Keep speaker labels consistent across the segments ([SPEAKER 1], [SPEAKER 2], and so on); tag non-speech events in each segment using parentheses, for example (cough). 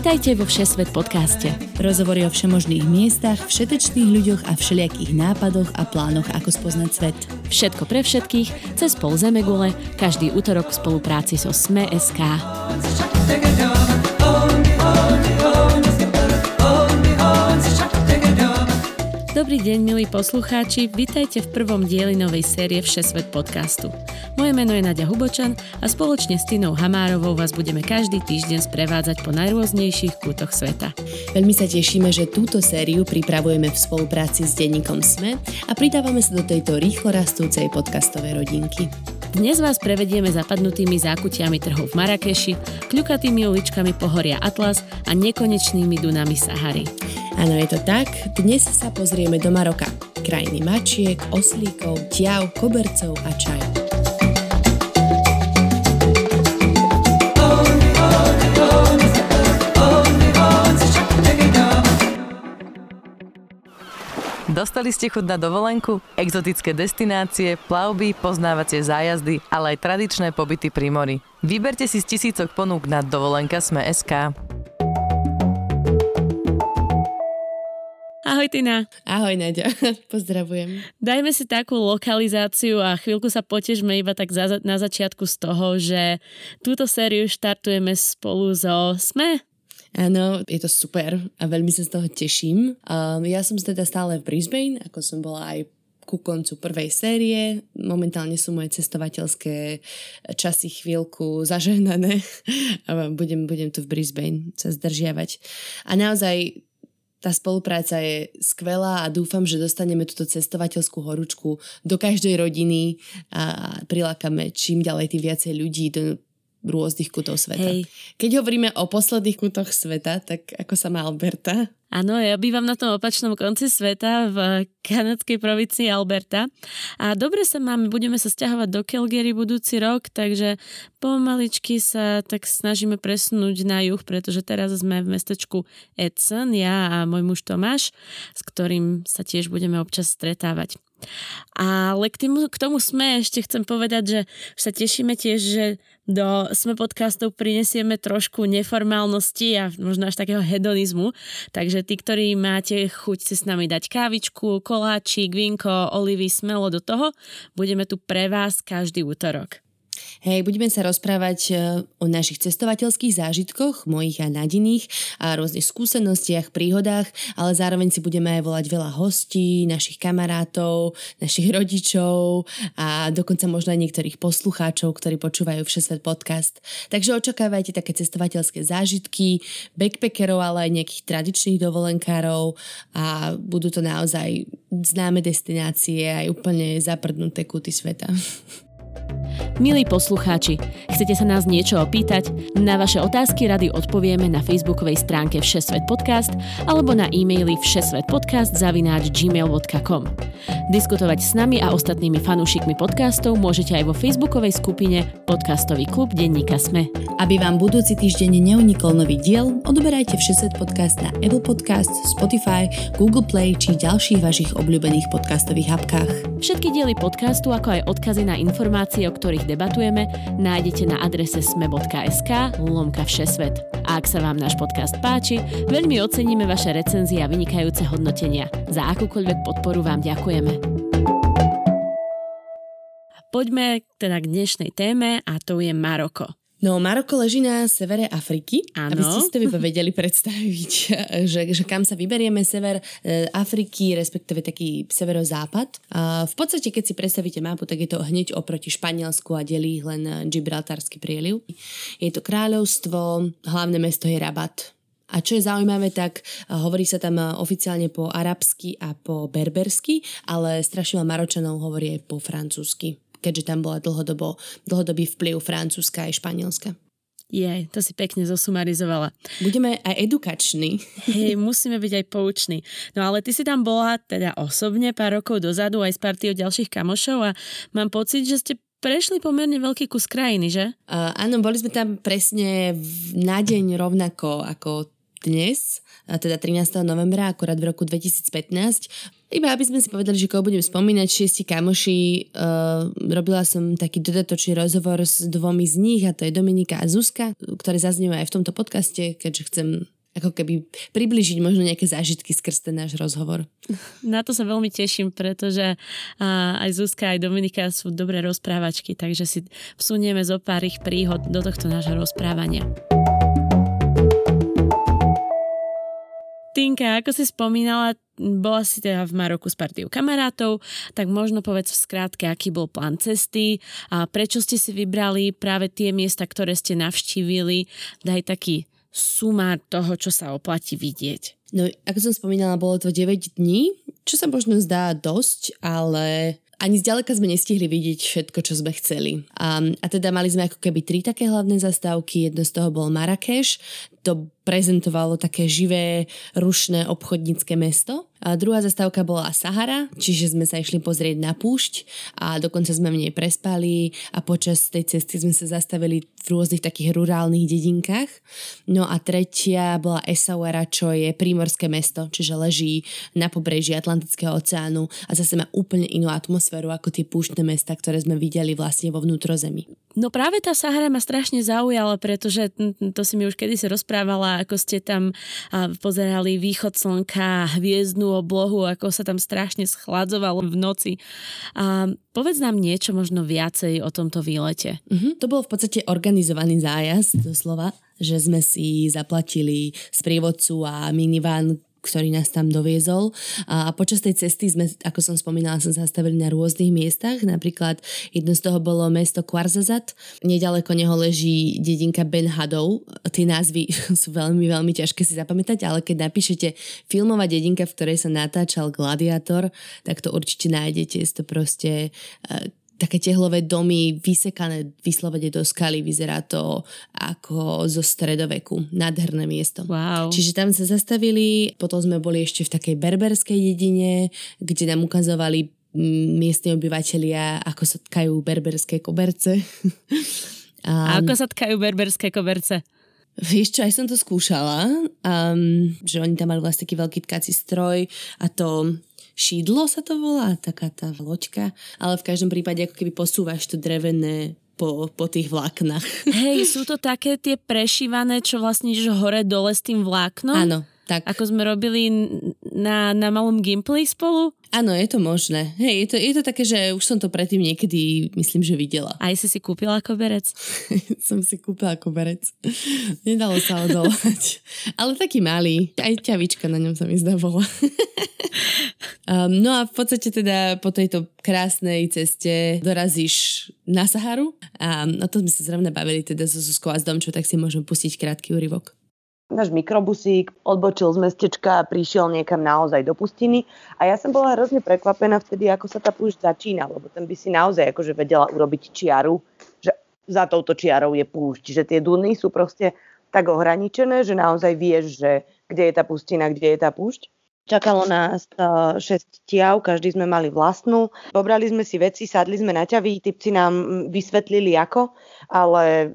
[SPEAKER 1] Vítajte vo Všesvet podcaste. Rozhovory o všemožných miestach, všetečných ľuďoch a všelijakých nápadoch a plánoch, ako spoznať svet. Všetko pre všetkých, cez pol Zemegule, každý útorok v spolupráci so Sme.sk. Dobrý deň, milí poslucháči, vitajte v prvom dieli novej série Všesvet podcastu. Moje meno je Nadia Hubočan a spoločne s Tinou Hamárovou vás budeme každý týždeň sprevádzať po najrôznejších kútoch sveta.
[SPEAKER 2] Veľmi sa tešíme, že túto sériu pripravujeme v spolupráci s denníkom SME a pridávame sa do tejto rýchlo rastúcej podcastovej rodinky.
[SPEAKER 1] Dnes vás prevedieme zapadnutými zákutiami trhov v Marrakeši, kľukatými uličkami pohoria Atlas a nekonečnými dunami Sahary.
[SPEAKER 2] Áno, je to tak. Dnes sa pozrieme do Maroka. Krajiny mačiek, oslíkov, ťav, kobercov a čaju.
[SPEAKER 1] Dostali ste chuť na dovolenku? Exotické destinácie, plavby, poznávacie zájazdy, ale aj tradičné pobyty pri mori. Vyberte si z tisícok ponúk na dovolenka Sme.sk. Ahoj Tina.
[SPEAKER 2] Ahoj Nadia, (laughs) pozdravujem.
[SPEAKER 1] Dajme si takú lokalizáciu a chvíľku sa potežme iba tak za, na začiatku z toho, že túto sériu štartujeme spolu so SME,
[SPEAKER 2] Áno, je to super a veľmi sa z toho teším. Um, ja som teda stále v Brisbane, ako som bola aj ku koncu prvej série. Momentálne sú moje cestovateľské časy chvíľku zažehnané (laughs) a budem, budem tu v Brisbane sa zdržiavať. A naozaj tá spolupráca je skvelá a dúfam, že dostaneme túto cestovateľskú horúčku do každej rodiny a prilákame čím ďalej tým viacej ľudí do rôznych kútov sveta. Hej. Keď hovoríme o posledných kútoch sveta, tak ako sa má Alberta?
[SPEAKER 1] Áno, ja bývam na tom opačnom konci sveta v kanadskej provincii Alberta a dobre sa máme, budeme sa stiahovať do Calgary budúci rok, takže pomaličky sa tak snažíme presunúť na juh, pretože teraz sme v mestečku Edson, ja a môj muž Tomáš, s ktorým sa tiež budeme občas stretávať. Ale k, tým, k tomu sme ešte chcem povedať, že sa tešíme tiež, že do sme podcastov prinesieme trošku neformálnosti a možno až takého hedonizmu. Takže tí, ktorí máte chuť si s nami dať kávičku, koláčik, vinko, olivy, smelo do toho, budeme tu pre vás každý útorok.
[SPEAKER 2] Hej, budeme sa rozprávať e, o našich cestovateľských zážitkoch, mojich a nadiných a rôznych skúsenostiach, príhodách, ale zároveň si budeme aj volať veľa hostí, našich kamarátov, našich rodičov a dokonca možno aj niektorých poslucháčov, ktorí počúvajú Všesvet podcast. Takže očakávajte také cestovateľské zážitky, backpackerov, ale aj nejakých tradičných dovolenkárov a budú to naozaj známe destinácie aj úplne zaprdnuté kúty sveta. (laughs)
[SPEAKER 1] Milí poslucháči, chcete sa nás niečo opýtať? Na vaše otázky rady odpovieme na facebookovej stránke Všesvet podcast alebo na e-maili všesvetpodcast zavináč gmail.com. Diskutovať s nami a ostatnými fanúšikmi podcastov môžete aj vo facebookovej skupine Podcastový klub denníka Sme.
[SPEAKER 2] Aby vám budúci týždeň neunikol nový diel, odoberajte Všesvet podcast na Apple Podcast, Spotify, Google Play či ďalších vašich obľúbených podcastových apkách.
[SPEAKER 1] Všetky diely podcastu, ako aj odkazy na informácie, o ktorých debatujeme, nájdete na adrese sme.sk lomka všesvet. A ak sa vám náš podcast páči, veľmi oceníme vaše recenzie a vynikajúce hodnotenia. Za akúkoľvek podporu vám ďakujeme. Poďme teda k dnešnej téme a to je Maroko.
[SPEAKER 2] No, Maroko leží na severe Afriky. Áno. Aby ste si to vedeli predstaviť, (laughs) že, že kam sa vyberieme, sever e, Afriky, respektíve taký severozápad. A v podstate, keď si predstavíte mapu, tak je to hneď oproti Španielsku a delí len Gibraltarský prieliv. Je to kráľovstvo, hlavné mesto je Rabat. A čo je zaujímavé, tak hovorí sa tam oficiálne po arabsky a po berbersky, ale strašne Maročanov hovorí aj po francúzsky keďže tam bola dlhodobo, dlhodobý vplyv Francúzska aj Španielska.
[SPEAKER 1] Je, to si pekne zosumarizovala.
[SPEAKER 2] Budeme aj edukační.
[SPEAKER 1] Hej, musíme byť aj pouční. No ale ty si tam bola teda osobne pár rokov dozadu aj s partiou ďalších kamošov a mám pocit, že ste prešli pomerne veľký kus krajiny, že?
[SPEAKER 2] Uh, áno, boli sme tam presne v, na deň rovnako ako dnes, teda 13. novembra, akurát v roku 2015. Iba aby sme si povedali, že koho budem spomínať, šiesti kamoši, uh, robila som taký dodatočný rozhovor s dvomi z nich a to je Dominika a Zuzka, ktoré zaznievajú aj v tomto podcaste, keďže chcem ako keby približiť možno nejaké zážitky skrz ten náš rozhovor.
[SPEAKER 1] Na to sa veľmi teším, pretože aj Zuzka, aj Dominika sú dobré rozprávačky, takže si vsunieme zo pár ich príhod do tohto nášho rozprávania. Tinka, ako si spomínala, bola si teda v Maroku s partiou kamarátov, tak možno povedz v skrátke, aký bol plán cesty a prečo ste si vybrali práve tie miesta, ktoré ste navštívili. Daj taký sumár toho, čo sa oplatí vidieť.
[SPEAKER 2] No, ako som spomínala, bolo to 9 dní, čo sa možno zdá dosť, ale ani zďaleka sme nestihli vidieť všetko, čo sme chceli. A, a teda mali sme ako keby tri také hlavné zastávky. Jedno z toho bol Marrakeš. To prezentovalo také živé, rušné obchodnícke mesto. A druhá zastávka bola Sahara, čiže sme sa išli pozrieť na púšť a dokonca sme v nej prespali a počas tej cesty sme sa zastavili v rôznych takých rurálnych dedinkách. No a tretia bola Essaouira, čo je prímorské mesto, čiže leží na pobreží Atlantického oceánu a zase má úplne inú atmosféru ako tie púštne mesta, ktoré sme videli vlastne vo vnútrozemí.
[SPEAKER 1] No práve tá Sahara ma strašne zaujala, pretože to si mi už kedysi rozprávala, ako ste tam pozerali východ slnka, hviezdnu oblohu, ako sa tam strašne schladzovalo v noci. A povedz nám niečo možno viacej o tomto výlete.
[SPEAKER 2] Uh-huh. To bol v podstate organizovaný zájazd, doslova, že sme si zaplatili sprievodcu a minivan, ktorý nás tam doviezol. A počas tej cesty sme, ako som spomínala, som zastavili na rôznych miestach. Napríklad jedno z toho bolo mesto Kvarzazat. Nedaleko neho leží dedinka Ben Hadov. Tie názvy (laughs) sú veľmi, veľmi ťažké si zapamätať, ale keď napíšete filmová dedinka, v ktorej sa natáčal Gladiátor, tak to určite nájdete. Je to proste eh, také tehlové domy vysekané vyslovene do skaly. Vyzerá to ako zo stredoveku. Nádherné miesto.
[SPEAKER 1] Wow.
[SPEAKER 2] Čiže tam sa zastavili, potom sme boli ešte v takej berberskej dedine, kde nám ukazovali mm, miestni obyvateľia, ako sa tkajú berberské koberce.
[SPEAKER 1] A, (laughs) a ako sa tkajú berberské koberce?
[SPEAKER 2] Vieš čo, aj som to skúšala, um, že oni tam mali vlastne taký veľký tkací stroj a to šídlo sa to volá, taká tá loďka, ale v každom prípade ako keby posúvaš to drevené po, po tých vláknach.
[SPEAKER 1] Hej, sú to také tie prešívané, čo vlastne ideš hore dole s tým vláknom?
[SPEAKER 2] Áno, tak.
[SPEAKER 1] Ako sme robili na, na malom Gimply spolu?
[SPEAKER 2] Áno, je to možné. Hej, je to, je to také, že už som to predtým niekedy, myslím, že videla.
[SPEAKER 1] Aj si si kúpila koberec? (laughs)
[SPEAKER 2] som si kúpila koberec. Nedalo sa odolať. (laughs) Ale taký malý. Aj ťavička na ňom sa mi zdá bola. um, (laughs) no a v podstate teda po tejto krásnej ceste dorazíš na Saharu a o tom sme sa zrovna bavili teda so Zuzkou a s Domčou, tak si môžem pustiť krátky úryvok
[SPEAKER 3] náš mikrobusík odbočil z mestečka a prišiel niekam naozaj do pustiny. A ja som bola hrozne prekvapená vtedy, ako sa tá púšť začína, lebo tam by si naozaj akože vedela urobiť čiaru, že za touto čiarou je púšť. Že tie duny sú proste tak ohraničené, že naozaj vieš, že kde je tá pustina, kde je tá púšť. Čakalo nás 6 tiav, každý sme mali vlastnú. Pobrali sme si veci, sadli sme na ťavy, typci nám vysvetlili ako, ale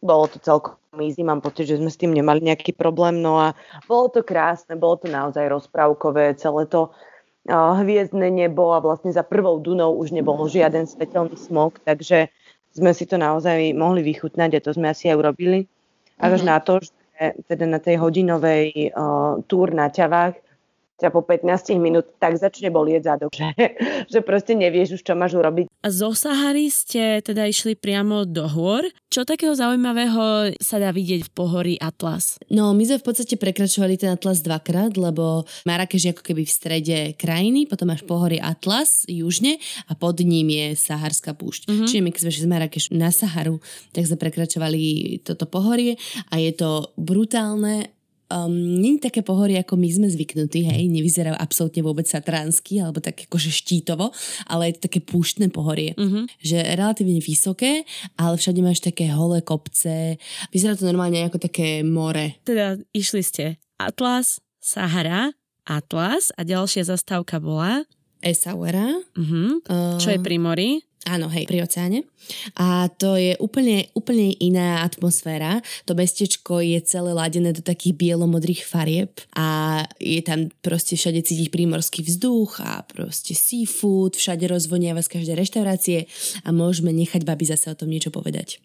[SPEAKER 3] bolo to celkom easy, mám pocit, že sme s tým nemali nejaký problém. No a bolo to krásne, bolo to naozaj rozprávkové, celé to hviezdne nebo a vlastne za prvou Dunou už nebol žiaden svetelný smog, takže sme si to naozaj mohli vychutnať a to sme asi aj urobili. Až mm-hmm. na to, že teda na tej hodinovej uh, túr na ťavách ťa po 15 minút tak začne bolieť zadok, (laughs) že, že proste nevieš už, čo máš urobiť.
[SPEAKER 1] A zo Sahary ste teda išli priamo do hôr. Čo takého zaujímavého sa dá vidieť v pohorí Atlas?
[SPEAKER 2] No, my sme v podstate prekračovali ten Atlas dvakrát, lebo Marrakeš je ako keby v strede krajiny, potom máš pohorí Atlas južne a pod ním je Saharská púšť. Mm-hmm. Čiže my keď sme šli z Marrakeš na Saharu, tak sme prekračovali toto pohorie a je to brutálne um, je také pohorie, ako my sme zvyknutí, hej, nevyzerá absolútne vôbec satránsky, alebo tak akože štítovo, ale je to také púštne pohorie, mm-hmm. že relatívne vysoké, ale všade máš také holé kopce, vyzerá to normálne ako také more.
[SPEAKER 1] Teda išli ste Atlas, Sahara, Atlas a ďalšia zastávka bola
[SPEAKER 2] Essaouira.
[SPEAKER 1] Uh-huh. Uh, Čo je pri mori?
[SPEAKER 2] Áno, hej, pri oceáne. A to je úplne, úplne iná atmosféra. To mestečko je celé ladené do takých bielomodrých farieb a je tam proste všade cítiť prímorský vzduch a proste seafood, všade rozvoniava z každej reštaurácie a môžeme nechať babi zase o tom niečo povedať.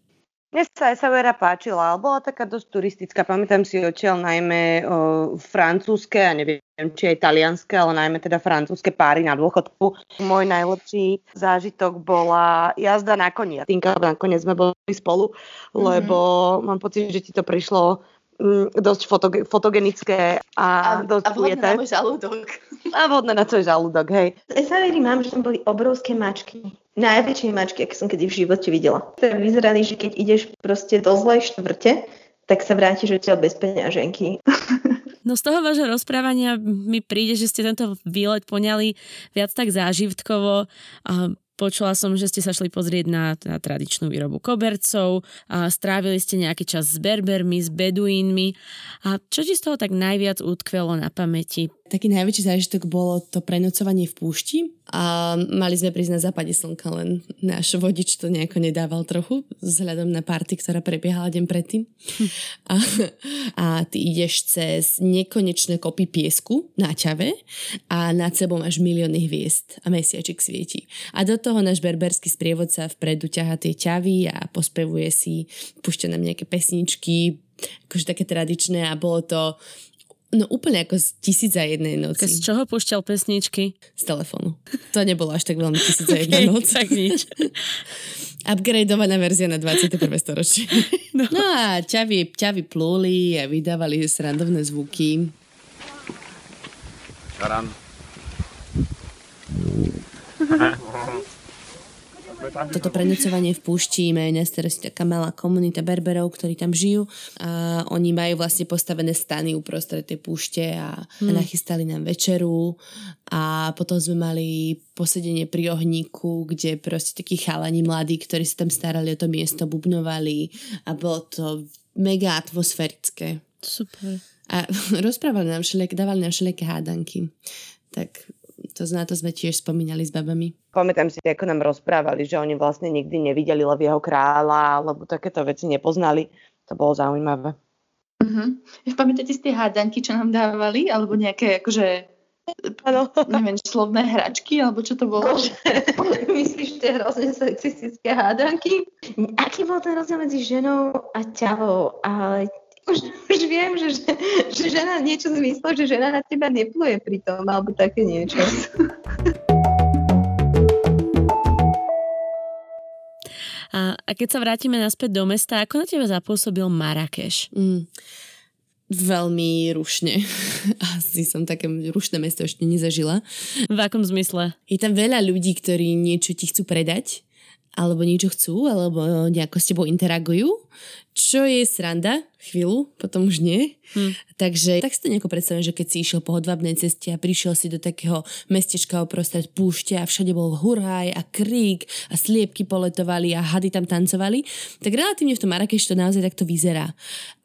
[SPEAKER 3] Mne sa Esavera páčila, ale bola taká dosť turistická. Pamätám si odtiaľ najmä o, francúzske, a neviem, či aj talianské, ale najmä teda francúzske páry na dôchodku. Môj najlepší zážitok bola jazda na koni. Tinka nakoniec sme boli spolu, lebo mm-hmm. mám pocit, že ti to prišlo dosť fotoge- fotogenické a,
[SPEAKER 4] a dosť a vhodné na môj žalúdok.
[SPEAKER 3] A vhodné na tvoj žalúdok, hej.
[SPEAKER 4] Esaveri mám, že tam boli obrovské mačky najväčšie mačky, aké som kedy v živote videla. Vyzerali, že keď ideš proste do zlej štvrte, tak sa vrátiš odtiaľ bez peňaženky.
[SPEAKER 1] No z toho vášho rozprávania mi príde, že ste tento výlet poňali viac tak záživtkovo. Počula som, že ste sa šli pozrieť na, na tradičnú výrobu kobercov, a strávili ste nejaký čas s berbermi, s beduínmi. A čo ti z toho tak najviac utkvelo na pamäti?
[SPEAKER 2] Taký najväčší zážitok bolo to prenocovanie v púšti a mali sme prísť na západe slnka, len náš vodič to nejako nedával trochu vzhľadom na party, ktorá prebiehala deň predtým. (laughs) A, a ty ideš cez nekonečné kopy piesku na ťave a nad sebou máš milióny hviezd a mesiačik svieti. A do toho náš berberský sprievodca vpredu ťaha tie ťavy a pospevuje si, púšťa nám nejaké pesničky, akože také tradičné a bolo to No úplne ako z tisíc za jednej noci.
[SPEAKER 1] Z čoho púšťal pesničky?
[SPEAKER 2] Z telefónu. To nebolo až tak veľmi tisíc za jedna noc.
[SPEAKER 1] tak nič. (laughs)
[SPEAKER 2] Upgradeovaná verzia na 21. storočie. No. no a ťavy, ťavy plúli a vydávali srandovné zvuky. Taran. (laughs) toto prenocovanie v púšti na starosti taká malá komunita berberov, ktorí tam žijú a oni majú vlastne postavené stany uprostred tej púšte a, hmm. a nachystali nám večeru a potom sme mali posedenie pri ohníku, kde proste takí chalani mladí, ktorí sa tam starali o to miesto, bubnovali a bolo to mega atmosférické.
[SPEAKER 1] Super.
[SPEAKER 2] A (laughs) rozprávali nám všeliek, dávali nám všelijaké hádanky. Tak to, na to sme tiež spomínali s babami.
[SPEAKER 3] Pamätám si, ako nám rozprávali, že oni vlastne nikdy nevideli levieho kráľa, alebo takéto veci nepoznali. To bolo zaujímavé.
[SPEAKER 4] Uh-huh. Pamätáte si tie hádanky, čo nám dávali? Alebo nejaké, akože, ano. neviem, slovné hračky, alebo čo to bolo? (laughs) Myslíš, tie hrozne sexistické hádanky? Aký bol ten rozdiel medzi ženou a ťavou? Ale už, už viem, že, že, že žena niečo zmyslo, že žena na teba nepluje pri tom, alebo také niečo.
[SPEAKER 1] A, a keď sa vrátime naspäť do mesta, ako na teba zapôsobil Marrakeš? Mm,
[SPEAKER 2] veľmi rušne. (laughs) Asi som také rušné mesto ešte nezažila.
[SPEAKER 1] V akom zmysle?
[SPEAKER 2] Je tam veľa ľudí, ktorí niečo ti chcú predať alebo niečo chcú, alebo nejako s tebou interagujú, čo je sranda chvíľu, potom už nie. Hm. Takže tak si to nejako predstavím, že keď si išiel po hodvabnej ceste a prišiel si do takého mestečka uprostred púšte a všade bol huraj a krík a sliepky poletovali a hady tam tancovali, tak relatívne v tom Marrakeš to naozaj takto vyzerá.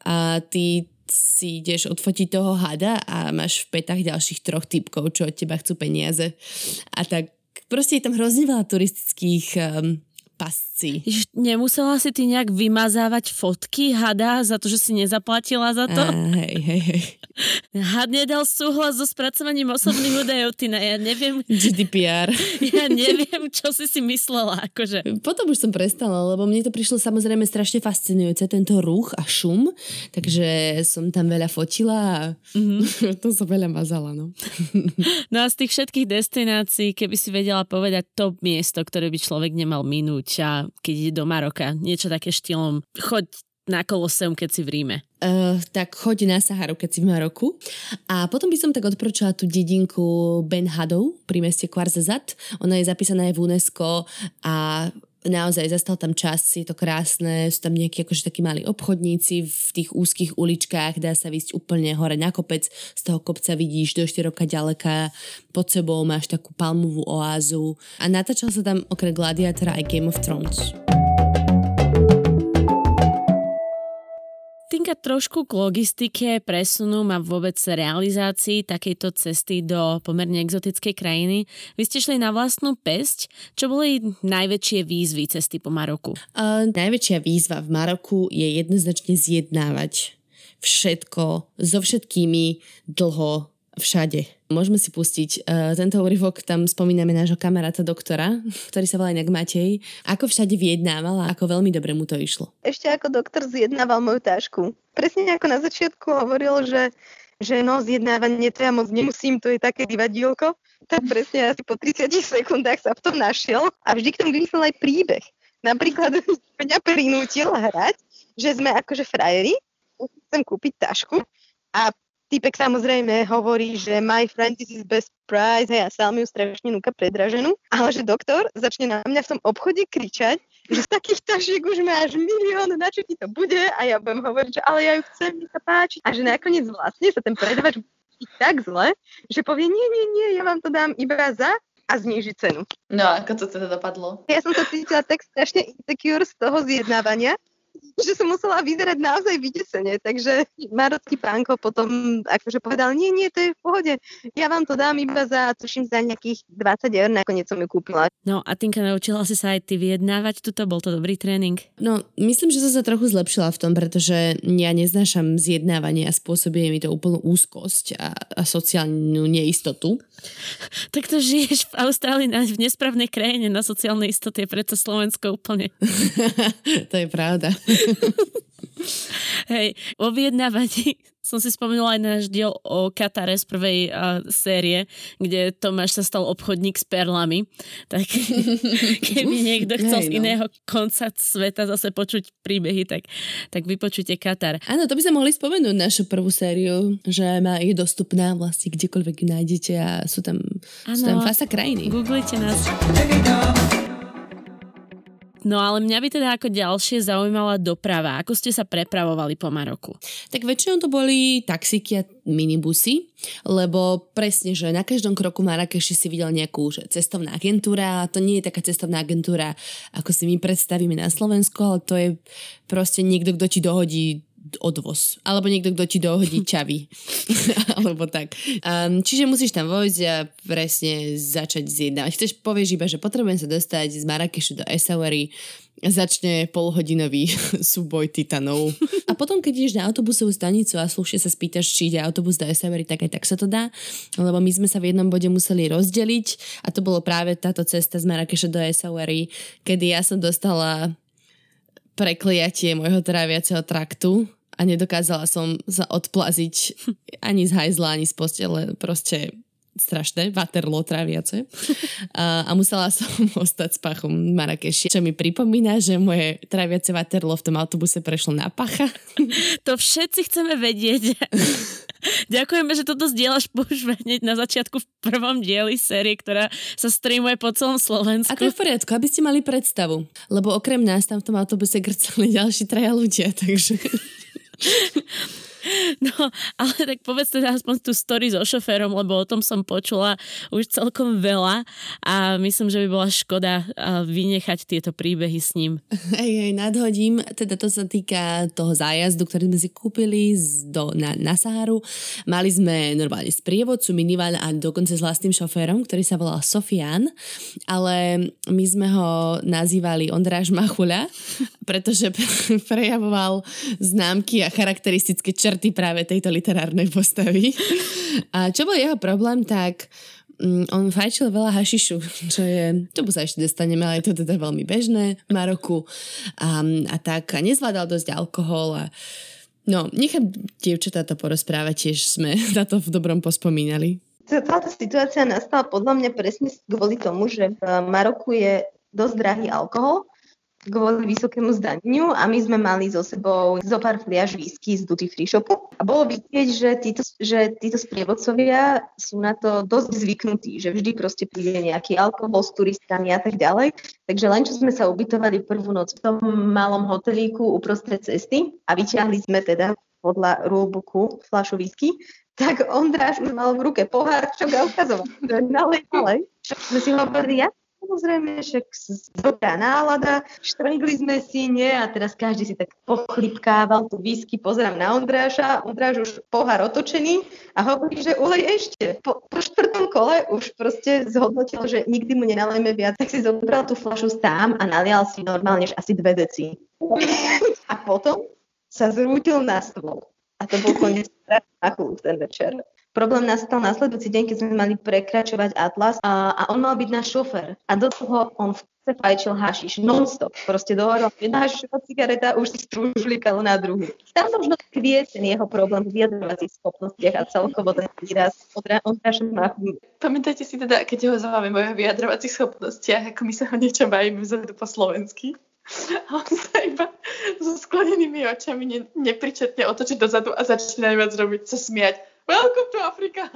[SPEAKER 2] A ty si ideš odfotiť toho hada a máš v petách ďalších troch typkov, čo od teba chcú peniaze. A tak proste je tam hrozne veľa turistických um, pasci.
[SPEAKER 1] Nemusela si ty nejak vymazávať fotky hada za to, že si nezaplatila za to? A,
[SPEAKER 2] hej, hej, hej. (laughs)
[SPEAKER 1] Had nedal súhlas so spracovaním osobných údajov, Tina, ja neviem.
[SPEAKER 2] GDPR. (laughs)
[SPEAKER 1] Ja neviem, čo si si myslela. Akože.
[SPEAKER 2] Potom už som prestala, lebo mne to prišlo samozrejme strašne fascinujúce, tento ruch a šum, takže som tam veľa fotila a mm-hmm. (laughs) to som veľa mazala. No.
[SPEAKER 1] no a z tých všetkých destinácií, keby si vedela povedať top miesto, ktoré by človek nemal minúť, a keď ide do Maroka. Niečo také štýlom, choď na Koloseum, keď si v Ríme.
[SPEAKER 2] Uh, tak choď na Saharu, keď si v Maroku. A potom by som tak odporúčala tú dedinku Ben Hadou pri meste Kvarzazat. Ona je zapísaná aj v UNESCO a naozaj zastal tam čas, je to krásne, sú tam nejakí akože takí mali obchodníci v tých úzkých uličkách, dá sa ísť úplne hore na kopec, z toho kopca vidíš do štyroka ďaleka, pod sebou máš takú palmovú oázu a natáčal sa tam okrem Gladiatora aj Game of Thrones.
[SPEAKER 1] Týka trošku k logistike, presunu a vôbec realizácii takejto cesty do pomerne exotickej krajiny, vy ste šli na vlastnú pesť. Čo boli najväčšie výzvy cesty po Maroku?
[SPEAKER 2] Uh, najväčšia výzva v Maroku je jednoznačne zjednávať všetko so všetkými dlho všade. Môžeme si pustiť uh, tento úryvok, tam spomíname nášho kamaráta doktora, ktorý sa volá inak Matej, ako všade vyjednával a ako veľmi dobre mu to išlo.
[SPEAKER 4] Ešte ako doktor zjednával moju tášku. Presne ako na začiatku hovoril, že, že no, zjednávanie to ja moc nemusím, to je také divadielko. Tak presne asi po 30 sekundách sa v tom našiel a vždy k tomu vymyslel aj príbeh. Napríklad (laughs) mňa prinútil hrať, že sme akože frajeri, chcem kúpiť tašku a Týpek samozrejme hovorí, že my friend this is best price, hej, a sám ju strašne núka predraženú, ale že doktor začne na mňa v tom obchode kričať, že z takých tašiek už máš milión, na čo ti to bude? A ja budem hovoriť, že ale ja ju chcem, mi sa páči. A že nakoniec vlastne sa ten predavač tak zle, že povie, nie, nie, nie, ja vám to dám iba za a zníži cenu.
[SPEAKER 5] No ako to teda dopadlo?
[SPEAKER 4] Ja som sa cítila tak strašne insecure z toho zjednávania, že som musela vyzerať naozaj vydesene, takže marocký pánko potom akože povedal, nie, nie, to je v pohode, ja vám to dám iba za, tuším, za nejakých 20 eur, nakoniec som ju kúpila.
[SPEAKER 1] No a Tinka, naučila si sa aj ty vyjednávať, tuto bol to dobrý tréning?
[SPEAKER 2] No, myslím, že som sa trochu zlepšila v tom, pretože ja neznášam zjednávanie a spôsobuje mi to úplnú úzkosť a, a sociálnu neistotu.
[SPEAKER 1] Tak to žiješ v Austrálii v nesprávnej krajine na sociálnej istote, preto Slovensko úplne. (laughs)
[SPEAKER 2] to je pravda. (laughs)
[SPEAKER 1] Hej, o vyjednávaní som si spomenula aj náš diel o Katare z prvej uh, série, kde Tomáš sa stal obchodník s perlami. Tak (laughs) keby niekto chcel Hej, no. z iného konca sveta zase počuť príbehy, tak, tak vypočujte Katar.
[SPEAKER 2] Áno, to by sme mohli spomenúť našu prvú sériu, že má, je dostupná vlastne kdekoľvek ju nájdete a sú tam, ano, sú tam fasa krajiny.
[SPEAKER 1] Googlite nás. No ale mňa by teda ako ďalšie zaujímala doprava. Ako ste sa prepravovali po Maroku?
[SPEAKER 2] Tak väčšinou to boli taxíky a minibusy, lebo presne, že na každom kroku Marrakeši si videl nejakú že cestovná agentúra to nie je taká cestovná agentúra, ako si my predstavíme na Slovensku, ale to je proste niekto, kto ti dohodí odvoz. Alebo niekto, kto ti dohodí (laughs) čavy. (laughs) Alebo tak. Um, čiže musíš tam vojsť a presne začať zjednávať. Chceš, povieš iba, že potrebujem sa dostať z Marrakešu do Essaoury, začne polhodinový (laughs) súboj titanov. A potom, keď ideš na autobusovú stanicu a slušne sa spýtaš, či ide autobus do Essaoury, tak aj tak sa to dá. Lebo my sme sa v jednom bode museli rozdeliť a to bolo práve táto cesta z Marrakeša do Essaoury, kedy ja som dostala prekliatie môjho tráviaceho traktu a nedokázala som sa odplaziť ani z hajzla, ani z postele, proste strašné, vaterlo tráviace. A, a musela som (laughs) ostať s pachom v Marrakeši, čo mi pripomína, že moje tráviace vaterlo v tom autobuse prešlo na pacha. (laughs)
[SPEAKER 1] To všetci chceme vedieť. (laughs) Ďakujeme, že toto zdieľaš už hneď na začiatku v prvom dieli série, ktorá sa streamuje po celom Slovensku.
[SPEAKER 2] A to je v poriadku, aby ste mali predstavu. Lebo okrem nás tam v tom autobuse grcali ďalší traja ľudia, takže... (laughs)
[SPEAKER 1] No, ale tak povedz teda aspoň tú story so šoférom, lebo o tom som počula už celkom veľa a myslím, že by bola škoda vynechať tieto príbehy s ním. (laughs)
[SPEAKER 2] Hej, hej, nadhodím. Teda to sa týka toho zájazdu, ktorý sme si kúpili do, na, na Saharu. Mali sme normálne sprievodcu, minivan a dokonca s vlastným šoférom, ktorý sa volal Sofian, ale my sme ho nazývali Ondráž Machuľa, (laughs) pretože (laughs) prejavoval známky a charakteristické črty práve tejto literárnej postavy. A čo bol jeho problém, tak mm, on fajčil veľa hašišu, čo je, to sa ešte dostaneme, ale je to teda veľmi bežné v Maroku a, a tak a nezvládal dosť alkohol a no, nechám dievčatá to porozprávať, tiež sme (laughs) na to v dobrom pospomínali.
[SPEAKER 4] Táto situácia nastala podľa mňa presne kvôli tomu, že v Maroku je dosť drahý alkohol kvôli vysokému zdaneniu a my sme mali so sebou zo pár fliaž whisky z duty free shopu. A bolo vidieť, že títo, že títo sprievodcovia sú na to dosť zvyknutí, že vždy proste príde nejaký alkohol s turistami a tak ďalej. Takže len čo sme sa ubytovali prvú noc v tom malom hotelíku uprostred cesty a vyťahli sme teda podľa rulebooku fľašu whisky, tak Ondráš mal v ruke pohár, čo ga ukazoval. Nalej, nalej. Sme si hovorili, ja samozrejme, však dobrá nálada, štrngli sme si, nie, a teraz každý si tak pochlipkával tu whisky, pozerám na Ondráša, Ondráš už pohár otočený a hovorí, že ulej ešte. Po, po štvrtom kole už proste zhodnotil, že nikdy mu nenalejme viac, tak si zobral tú flašu sám a nalial si normálne asi dve deci. A potom sa zrútil na stôl. A to bol koniec ten večer. Problém nastal nasledujúci deň, keď sme mali prekračovať Atlas a, a on mal byť náš šofer. A do toho on v fajčil hašiš non-stop. Proste dohovoril jedna hašišová cigareta už si strúžlikal na druhú. Tam možno tkvie ten jeho problém v vyjadrovacích schopnostiach a celkovo ten výraz od Ondráša Machu. Pamätáte si teda, keď ho zaujímame o jeho vyjadrovacích schopnostiach, ako my sa ho niečo bavíme vzadu po slovensky? (laughs) A on sa iba so sklenenými očami ne, nepričetne otočiť dozadu a začne najviac robiť sa smiať. Welcome to Africa! (laughs)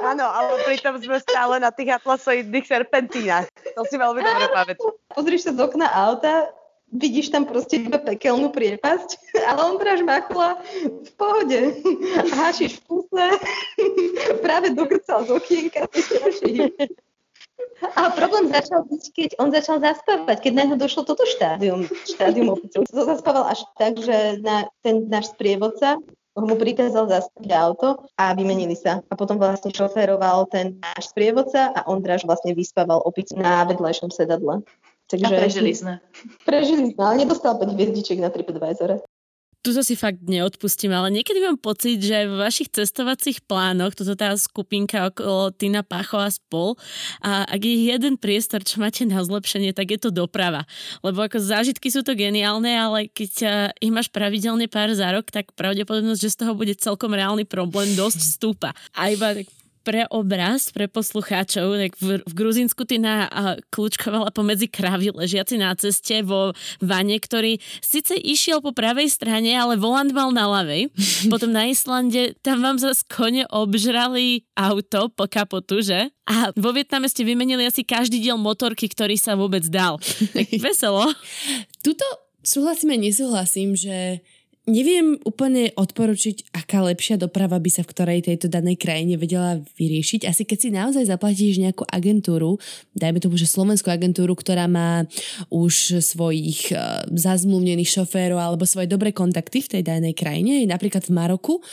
[SPEAKER 3] Áno, ale pritom sme stále na tých atlasoidných serpentínach. To si veľmi dobre pamätám.
[SPEAKER 4] Pozrieš sa z okna auta, vidíš tam proste iba pekelnú priepasť, (laughs) ale on práž machla v pohode. Hášiš v kuse, (laughs) práve dokrcal z okienka, a problém začal byť, keď on začal zaspávať, keď na neho došlo toto štádium, štádium opicu. To zaspával až tak, že na, ten náš sprievodca mu prikázal zastaviť auto a vymenili sa. A potom vlastne šoféroval ten náš sprievodca a Ondráš vlastne vyspával opicu na vedľajšom sedadle.
[SPEAKER 3] Takže, a prežili sme.
[SPEAKER 4] Prežili sme, ale nedostal 5 hviezdičiek na TripAdvisor
[SPEAKER 1] tu si fakt neodpustím, ale niekedy mám pocit, že v vašich cestovacích plánoch, toto tá skupinka okolo Tina Pacho a spol, a ak je jeden priestor, čo máte na zlepšenie, tak je to doprava. Lebo ako zážitky sú to geniálne, ale keď ich máš pravidelne pár za rok, tak pravdepodobnosť, že z toho bude celkom reálny problém, dosť stúpa. A iba tak pre obraz, pre poslucháčov, tak v, v Gruzínsku ty na uh, kľúčkovala pomedzi kravy ležiaci na ceste vo vane, ktorý síce išiel po pravej strane, ale volant mal na ľavej. (laughs) Potom na Islande, tam vám zase kone obžrali auto po kapotu, že? A vo Vietname ste vymenili asi každý diel motorky, ktorý sa vôbec dal. Tak (laughs) veselo.
[SPEAKER 2] Tuto súhlasím a nesúhlasím, že Neviem úplne odporučiť, aká lepšia doprava by sa v ktorej tejto danej krajine vedela vyriešiť. Asi keď si naozaj zaplatíš nejakú agentúru, dajme tomu, že slovenskú agentúru, ktorá má už svojich uh, zazmluvnených šoférov alebo svoje dobré kontakty v tej danej krajine, napríklad v Maroku,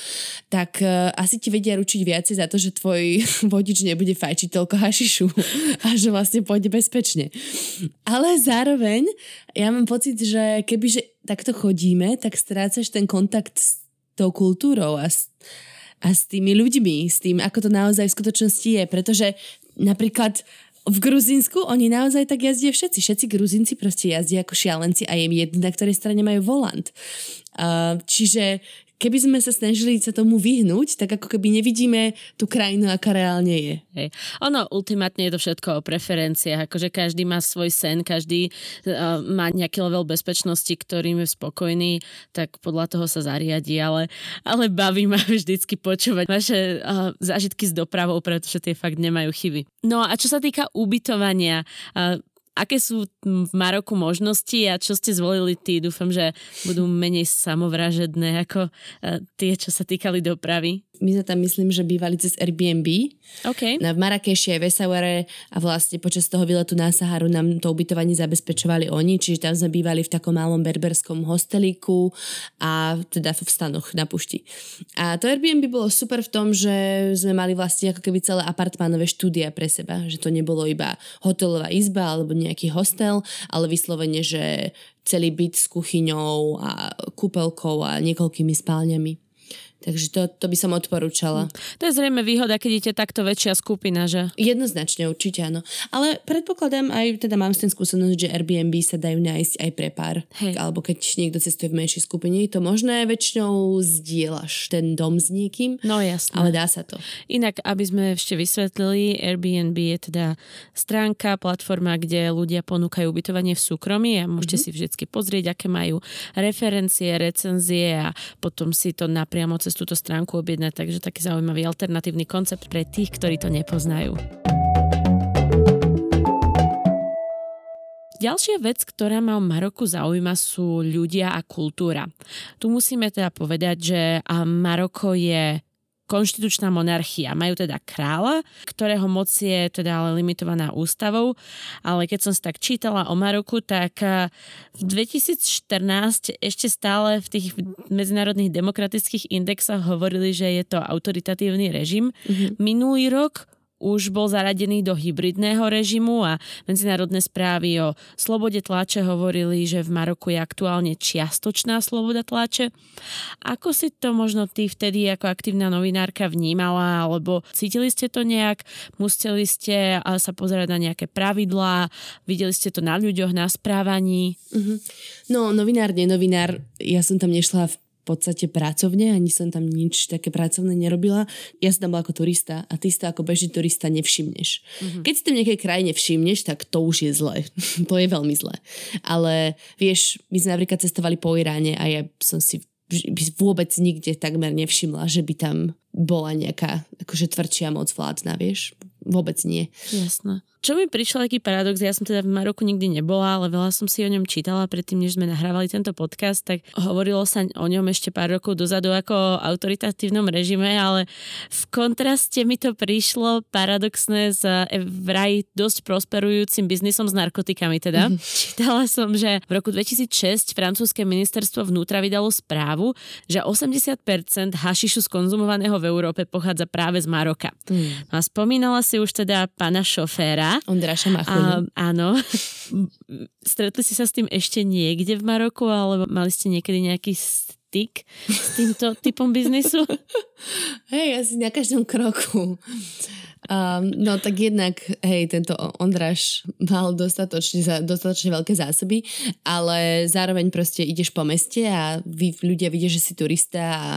[SPEAKER 2] tak uh, asi ti vedia ručiť viacej za to, že tvoj (laughs) vodič nebude fajčiť toľko hašišu (laughs) a že vlastne pôjde bezpečne. Ale zároveň ja mám pocit, že kebyže takto chodíme, tak strácaš ten kontakt s tou kultúrou a s, a s tými ľuďmi, s tým, ako to naozaj v skutočnosti je. Pretože napríklad v Gruzínsku oni naozaj tak jazdia všetci. Všetci Gruzinci proste jazdia ako šialenci a je jedno, na ktorej strane majú volant. Uh, čiže keby sme sa snažili sa tomu vyhnúť, tak ako keby nevidíme tú krajinu, aká reálne je.
[SPEAKER 1] Hej. Ono, ultimátne je to všetko o preferenciách, akože každý má svoj sen, každý uh, má nejaký level bezpečnosti, ktorým je spokojný, tak podľa toho sa zariadi, ale, ale baví ma vždycky počúvať vaše uh, zážitky s dopravou, pretože tie fakt nemajú chyby. No a čo sa týka ubytovania, uh, aké sú v Maroku možnosti a čo ste zvolili ty? Dúfam, že budú menej samovražedné ako eh, tie, čo sa týkali dopravy.
[SPEAKER 2] My sme tam myslím, že bývali cez Airbnb.
[SPEAKER 1] Okay.
[SPEAKER 2] Na, v Marrakeši aj v Essaouare a vlastne počas toho výletu na Saharu nám to ubytovanie zabezpečovali oni, čiže tam sme bývali v takom malom berberskom hostelíku a teda v stanoch na pušti. A to Airbnb bolo super v tom, že sme mali vlastne ako keby celé apartmánové štúdia pre seba, že to nebolo iba hotelová izba alebo nejaký hostel, ale vyslovene, že celý byt s kuchyňou a kúpelkou a niekoľkými spálňami. Takže to, to by som odporúčala.
[SPEAKER 1] To je zrejme výhoda, keď idete takto väčšia skupina, že?
[SPEAKER 2] Jednoznačne, určite áno. Ale predpokladám aj, teda mám s tým skúsenosť, že Airbnb sa dajú nájsť aj pre pár. Hej. Alebo keď niekto cestuje v menšej skupine, to možné väčšinou zdieľaš ten dom s niekým.
[SPEAKER 1] No jasné.
[SPEAKER 2] Ale dá sa to.
[SPEAKER 1] Inak, aby sme ešte vysvetlili, Airbnb je teda stránka, platforma, kde ľudia ponúkajú ubytovanie v súkromí a môžete mm-hmm. si vždy pozrieť, aké majú referencie, recenzie a potom si to napriamo cez túto stránku objednať, takže taký zaujímavý alternatívny koncept pre tých, ktorí to nepoznajú. Ďalšia vec, ktorá ma v Maroku zaujíma, sú ľudia a kultúra. Tu musíme teda povedať, že Maroko je konštitučná monarchia. Majú teda kráľa, ktorého moc je teda ale limitovaná ústavou, ale keď som si tak čítala o Maroku, tak eh, v 2014 ešte stále v tých medzinárodných demokratických indexoch hovorili, že je to autoritatívny režim. Mm-hmm. Minulý rok už bol zaradený do hybridného režimu a medzinárodné správy o slobode tlače hovorili, že v Maroku je aktuálne čiastočná sloboda tlače. Ako si to možno ty vtedy ako aktívna novinárka vnímala, alebo cítili ste to nejak, museli ste sa pozerať na nejaké pravidlá, videli ste to na ľuďoch, na správaní?
[SPEAKER 2] Mm-hmm. No, novinár, nenovinár, ja som tam nešla v podstate pracovne, ani som tam nič také pracovné nerobila. Ja som tam bola ako turista a ty to ako bežný turista nevšimneš. Mm-hmm. Keď si to v nejakej krajine všimneš, tak to už je zlé. (laughs) to je veľmi zlé. Ale vieš, my sme napríklad cestovali po Iráne a ja som si vôbec nikde takmer nevšimla, že by tam bola nejaká akože tvrdšia moc vládna, vieš. Vôbec nie.
[SPEAKER 1] Jasné. Čo mi prišiel taký paradox, ja som teda v Maroku nikdy nebola, ale veľa som si o ňom čítala predtým, než sme nahrávali tento podcast, tak hovorilo sa o ňom ešte pár rokov dozadu ako o autoritatívnom režime, ale v kontraste mi to prišlo paradoxné s eh, vraj dosť prosperujúcim biznisom s narkotikami teda. Mm. Čítala som, že v roku 2006 francúzske ministerstvo vnútra vydalo správu, že 80% hašišu skonzumovaného v Európe pochádza práve z Maroka. Mm. A spomínala si už teda pána šoféra,
[SPEAKER 2] Ondráša
[SPEAKER 1] Machuľu. áno. (laughs) Stretli si sa s tým ešte niekde v Maroku, alebo mali ste niekedy nejaký styk s týmto (laughs) typom biznisu?
[SPEAKER 2] Hej, asi na každom kroku. Um, no tak jednak, hej, tento Ondráš mal dostatočne, dostatočne veľké zásoby, ale zároveň proste ideš po meste a vy, ľudia vidia, že si turista a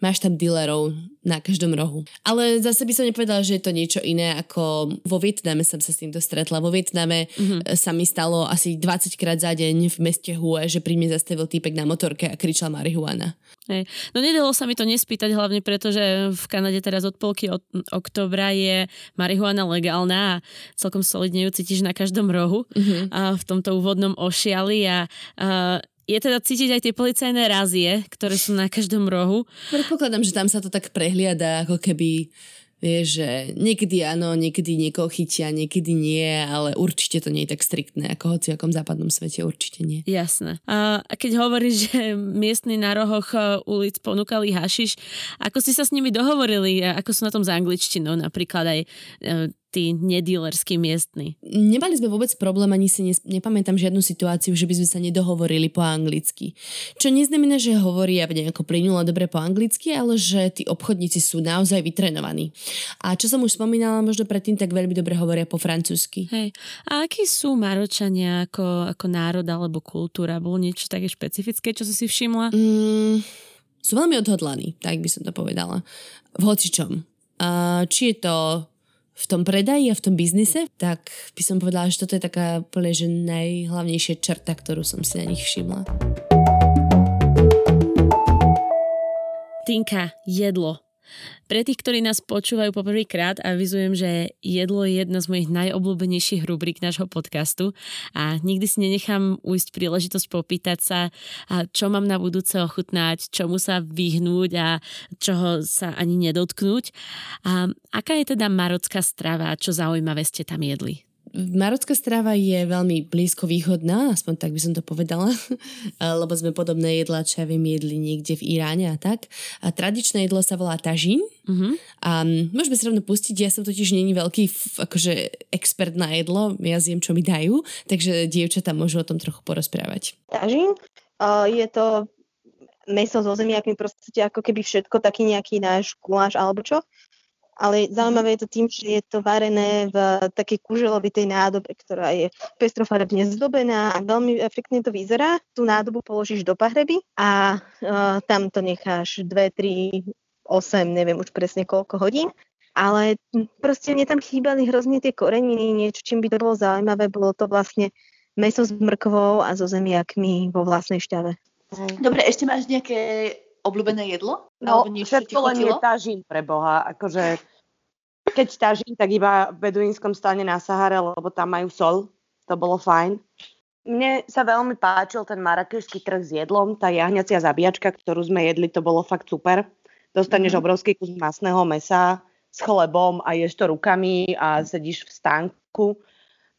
[SPEAKER 2] máš tam dealerov na každom rohu. Ale zase by som nepovedala, že je to niečo iné ako vo Vietname som sa s týmto stretla. Vo Vietname mm-hmm. sa mi stalo asi 20 krát za deň v meste Hue, že pri mne zastavil týpek na motorke a kričal marihuana.
[SPEAKER 1] Hej. No nedalo sa mi to nespýtať, hlavne preto, že v Kanade teraz od polky od oktobra je marihuana legálna a celkom solidne ju cítiš na každom rohu mm-hmm. a v tomto úvodnom ošiali a, a je teda cítiť aj tie policajné razie, ktoré sú na každom rohu.
[SPEAKER 2] Predpokladám, že tam sa to tak prehliada, ako keby Vieš, že niekedy áno, niekedy niekoho chytia, niekedy nie, ale určite to nie je tak striktné ako hoci akom západnom svete, určite nie.
[SPEAKER 1] Jasné. A keď hovoríš, že miestni na rohoch e, ulic ponúkali hašiš, ako si sa s nimi dohovorili, ako sú na tom s angličtinou napríklad aj e, tí nedílerskí miestni?
[SPEAKER 2] Nemali sme vôbec problém, ani si ne, nepamätám žiadnu situáciu, že by sme sa nedohovorili po anglicky. Čo neznamená, že hovoria nejako plynulo dobre po anglicky, ale že tí obchodníci sú naozaj vytrenovaní. A čo som už spomínala možno predtým, tak veľmi dobre hovoria po francúzsky.
[SPEAKER 1] Hej. A akí sú Maročania ako, ako národ alebo kultúra? Bolo niečo také špecifické, čo si si všimla?
[SPEAKER 2] Mm, sú veľmi odhodlaní, tak by som to povedala. V hocičom. Uh, či je to v tom predaji a v tom biznise, tak by som povedala, že toto je taká úplne že najhlavnejšia črta, ktorú som si na nich všimla.
[SPEAKER 1] Tinka, jedlo. Pre tých, ktorí nás počúvajú poprvýkrát, avizujem, že jedlo je jedna z mojich najobľúbenejších rubrik nášho podcastu a nikdy si nenechám ujsť príležitosť popýtať sa, čo mám na budúce ochutnať, čomu sa vyhnúť a čoho sa ani nedotknúť. A aká je teda marocká strava čo zaujímavé ste tam jedli?
[SPEAKER 2] Marocká strava je veľmi blízko východná, aspoň tak by som to povedala, (laughs) lebo sme podobné jedlá, čo ja viem, jedli niekde v Iráne a tak. A tradičné jedlo sa volá tažín. Uh-huh. A môžeme sa rovno pustiť, ja som totiž není veľký akože expert na jedlo, ja zjem, čo mi dajú, takže dievčatá môžu o tom trochu porozprávať.
[SPEAKER 3] Tažín uh, je to meso so zemiakmi, proste ako keby všetko, taký nejaký náš guláš alebo čo ale mhm. zaujímavé je to tým, že je to varené v takej kuželovitej nádobe, ktorá je pestrofarebne zdobená a veľmi efektne to vyzerá. Tú nádobu položíš do pahreby a uh, tam to necháš 2, 3, 8, neviem už presne koľko hodín. Ale proste mne tam chýbali hrozne tie koreniny, niečo, čím by to bolo zaujímavé, bolo to vlastne meso s mrkvou a so zemiakmi vo vlastnej šťave.
[SPEAKER 4] Dobre, ešte máš nejaké obľúbené jedlo?
[SPEAKER 3] No, všetko len je tažín pre Boha. Akože, keď tažín, tak iba v beduínskom stane na Sahare, lebo tam majú sol. To bolo fajn. Mne sa veľmi páčil ten marakešský trh s jedlom, tá jahňacia zabíjačka, ktorú sme jedli, to bolo fakt super. dostaneš mm-hmm. obrovský kus masného mesa s chlebom a ješ to rukami a sedíš v stánku.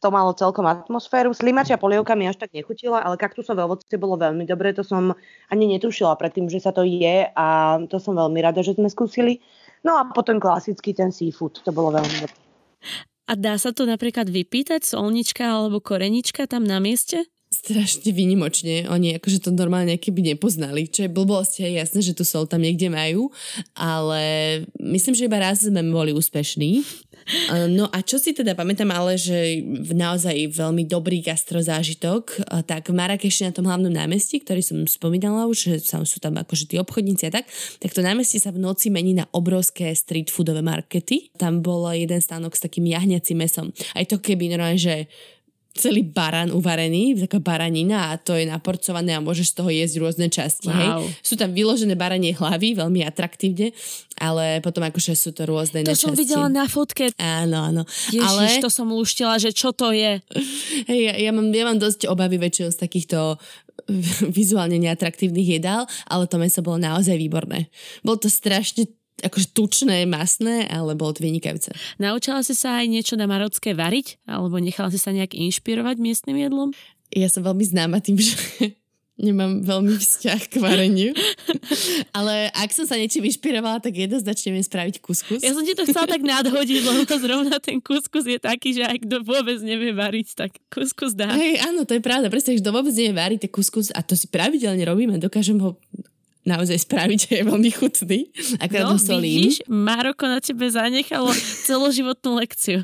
[SPEAKER 3] To malo celkom atmosféru. Slimačia polievka mi až tak nechutila, ale kaktusové ovocie bolo veľmi dobré. To som ani netušila predtým, že sa to je a to som veľmi rada, že sme skúsili. No a potom klasický ten seafood, to bolo veľmi dobré.
[SPEAKER 1] A dá sa to napríklad vypýtať, solnička alebo korenička tam na mieste?
[SPEAKER 2] Strašne vynimočne. Oni akože to normálne keby nepoznali, čo je blbosť, je jasné, že tu sol tam niekde majú, ale myslím, že iba raz sme boli úspešní. No a čo si teda pamätám, ale že naozaj veľmi dobrý gastrozážitok, tak v Marrakeši na tom hlavnom námestí, ktorý som spomínala už, že sú tam akože tí obchodníci a tak, tak to námestie sa v noci mení na obrovské street foodové markety. Tam bol jeden stánok s takým jahňacím mesom. Aj to keby normálne, že celý baran uvarený, taká baranina a to je naporcované a môžeš z toho jesť rôzne časti. Wow. Hej. Sú tam vyložené baranie hlavy, veľmi atraktívne, ale potom akože sú to rôzne
[SPEAKER 1] To
[SPEAKER 2] som
[SPEAKER 1] videla na fotke.
[SPEAKER 2] Áno, áno.
[SPEAKER 1] Ježiš, ale... to som luštila, že čo to je. (laughs)
[SPEAKER 2] Hej, ja, ja, mám, ja mám dosť obavy väčšinou z takýchto (laughs) vizuálne neatraktívnych jedál, ale to meso bolo naozaj výborné. Bolo to strašne akože tučné, masné, ale bolo to vynikajúce.
[SPEAKER 1] Naučila si sa aj niečo na marocké variť? Alebo nechala si sa nejak inšpirovať miestnym jedlom?
[SPEAKER 2] Ja som veľmi známa tým, že (laughs) nemám veľmi vzťah k vareniu. (laughs) Ale ak som sa niečím inšpirovala, tak jednoznačne viem spraviť kuskus.
[SPEAKER 1] Ja som ti to chcela tak nadhodiť, lebo zrovna ten kuskus je taký, že ak kto vôbec nevie variť, tak kuskus dá.
[SPEAKER 2] Hej, áno, to je pravda. Presne, kto vôbec nevie variť, tak kuskus, a to si pravidelne robíme, dokážem ho naozaj spraviť, že je veľmi chutný. Akorát no, vidíš,
[SPEAKER 1] Maroko na tebe zanechalo celoživotnú lekciu.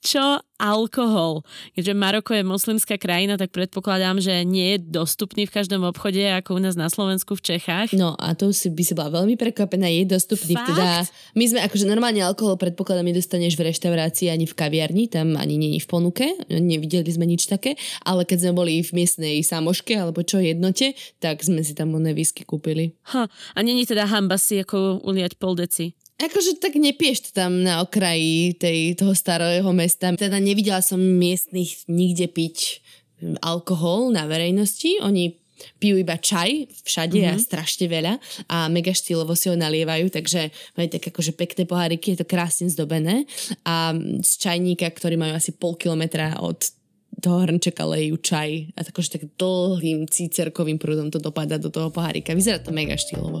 [SPEAKER 1] Čo alkohol? Keďže Maroko je moslimská krajina, tak predpokladám, že nie je dostupný v každom obchode ako u nás na Slovensku v Čechách.
[SPEAKER 2] No a to si by si bola veľmi prekvapená, je dostupný. Fakt? Teda, my sme akože normálne alkohol predpokladám nedostaneš v reštaurácii ani v kaviarni, tam ani není v ponuke, nevideli sme nič také, ale keď sme boli v miestnej samoške alebo čo jednote, tak sme si tam oné whisky kúpili.
[SPEAKER 1] Ha, a není teda hamba si ako uliať pol deci?
[SPEAKER 2] Akože tak nepieš to tam na okraji tej, toho starého mesta. Teda nevidela som miestnych nikde piť alkohol na verejnosti. Oni pijú iba čaj všade mm-hmm. a mhm. strašne veľa a mega štýlovo si ho nalievajú, takže majú tak akože pekné poháriky, je to krásne zdobené a z čajníka, ktorý majú asi pol kilometra od toho hrnčeka lejú čaj a takože tak dlhým cícerkovým prúdom to dopadá do toho pohárika. Vyzerá to mega štýlovo.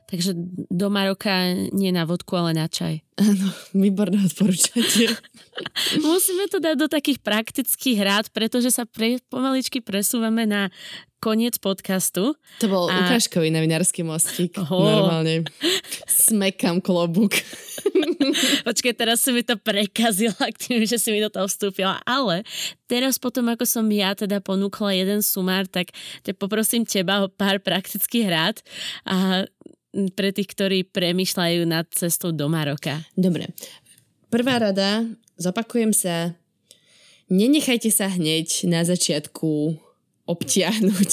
[SPEAKER 1] Takže do Maroka nie na vodku, ale na čaj.
[SPEAKER 2] Áno, výborné odporúčanie. (laughs)
[SPEAKER 1] Musíme to dať do takých praktických rád, pretože sa pre, pomaličky presúvame na koniec podcastu.
[SPEAKER 2] To bol a... ukážkový novinársky mostík. Oho. Normálne. Smekam klobúk. (laughs)
[SPEAKER 1] Počkej, teraz si mi to prekazila k tým, že si mi do toho vstúpila. Ale teraz potom, ako som ja teda ponúkla jeden sumár, tak te poprosím teba o pár praktických rád a pre tých, ktorí premyšľajú nad cestou do Maroka.
[SPEAKER 2] Dobre. Prvá rada, zopakujem sa, nenechajte sa hneď na začiatku obtiahnuť.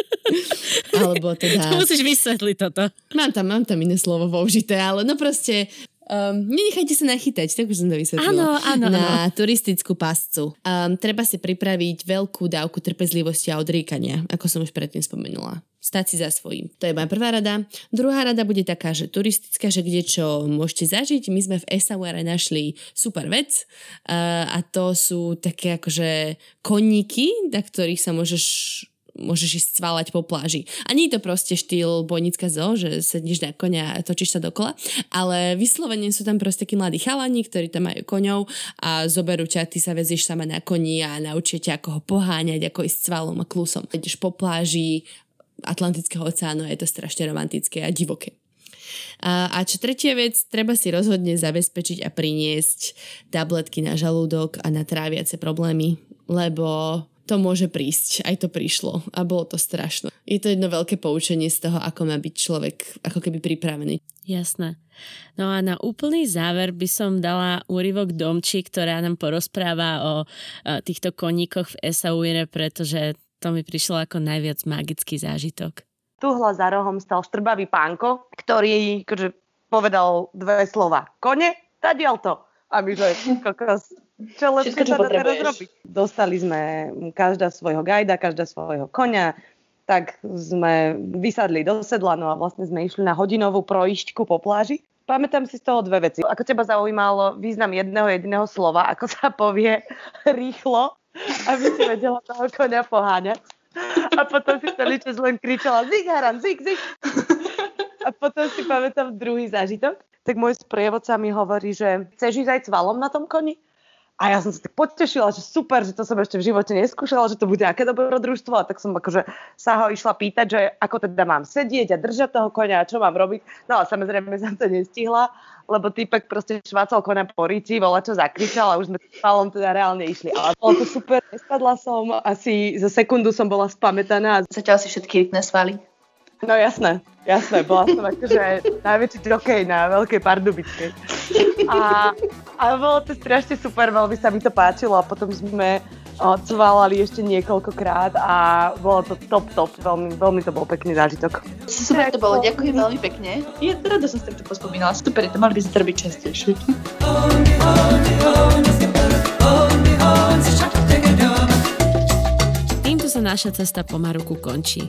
[SPEAKER 2] (laughs) Alebo teda...
[SPEAKER 1] To musíš vysvetliť toto.
[SPEAKER 2] Mám tam, mám tam iné slovo použité, ale no proste Um, nenechajte sa nachytať, tak už som to vysvetlila.
[SPEAKER 1] Áno, áno,
[SPEAKER 2] na áno. turistickú pascu. Um, treba si pripraviť veľkú dávku trpezlivosti a odriekania, ako som už predtým spomenula. Stať si za svojím. To je moja prvá rada. Druhá rada bude taká, že turistická, že kde čo môžete zažiť. My sme v Essaouare našli super vec a to sú také akože koníky, na ktorých sa môžeš môžeš ísť cvalať po pláži. A nie je to proste štýl bojnická zo, že sedíš na konia a točíš sa dokola, ale vyslovene sú tam proste takí mladí chalani, ktorí tam majú koňov a zoberú ťa, ty sa vezieš sama na koni a naučia ako ho poháňať, ako ísť cvalom a klusom. Ideš po pláži Atlantického oceánu a je to strašne romantické a divoké. A, a čo tretia vec, treba si rozhodne zabezpečiť a priniesť tabletky na žalúdok a na tráviace problémy, lebo to môže prísť. Aj to prišlo a bolo to strašné. Je to jedno veľké poučenie z toho, ako má byť človek ako keby pripravený.
[SPEAKER 1] Jasné. No a na úplný záver by som dala úryvok Domči, ktorá nám porozpráva o, týchto koníkoch v Esauire, pretože to mi prišlo ako najviac magický zážitok.
[SPEAKER 3] Tuhla za rohom stal štrbavý pánko, ktorý akože, povedal dve slova. Kone, tadiaľ to. A my že, kokos, čo lepšie sa dá teraz robiť? Dostali sme každá svojho gajda, každá svojho konia, tak sme vysadli do sedla, no a vlastne sme išli na hodinovú projišťku po pláži. Pamätám si z toho dve veci. Ako teba zaujímalo význam jedného jediného slova, ako sa povie (laughs) rýchlo, aby si vedela toho konia poháňať. A potom si celý čas len kričala zik, haran, zik, zik. A potom si pamätám druhý zážitok. Tak môj sprievodca mi hovorí, že chceš ísť aj cvalom na tom koni? A ja som sa tak potešila, že super, že to som ešte v živote neskúšala, že to bude aké dobrodružstvo. A tak som akože sa ho išla pýtať, že ako teda mám sedieť a držať toho konia a čo mám robiť. No a samozrejme som to nestihla, lebo týpek proste švácal konia po ríti, volá čo zakričal a už sme palom teda reálne išli. Ale bolo to super, nespadla som, asi za sekundu som bola spamätaná.
[SPEAKER 4] Zatiaľ si všetky rytné svaly.
[SPEAKER 3] No jasné, jasné, bola som akože najväčší jokej na Veľkej Pardubickej. A, a bolo to strašne super, veľmi sa mi to páčilo a potom sme cvalali ešte niekoľkokrát a bolo to top, top, veľmi, veľmi to bol pekný zážitok.
[SPEAKER 4] Super to bolo, ďakujem veľmi pekne. Je rada som si takto pospomínala, super, to mali by sa to robiť častejšie.
[SPEAKER 1] Týmto sa naša cesta po Maruku končí.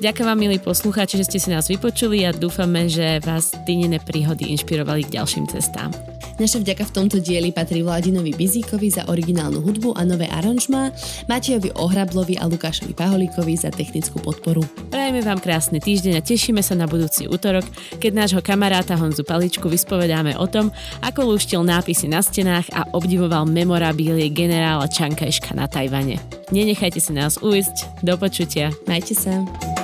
[SPEAKER 1] Ďakujem vám, milí poslucháči, že ste si nás vypočuli a dúfame, že vás dýnené príhody inšpirovali k ďalším cestám.
[SPEAKER 2] Naša vďaka v tomto dieli patrí Vladinovi Bizíkovi za originálnu hudbu a nové aranžmá, Matejovi Ohrablovi a Lukášovi Paholíkovi za technickú podporu.
[SPEAKER 1] Prajeme vám krásny týždeň a tešíme sa na budúci útorok, keď nášho kamaráta Honzu Paličku vyspovedáme o tom, ako lúštil nápisy na stenách a obdivoval memorabilie generála Čankajška na Tajvane. Nenechajte si nás ujsť. Do počutia.
[SPEAKER 2] Majte sa.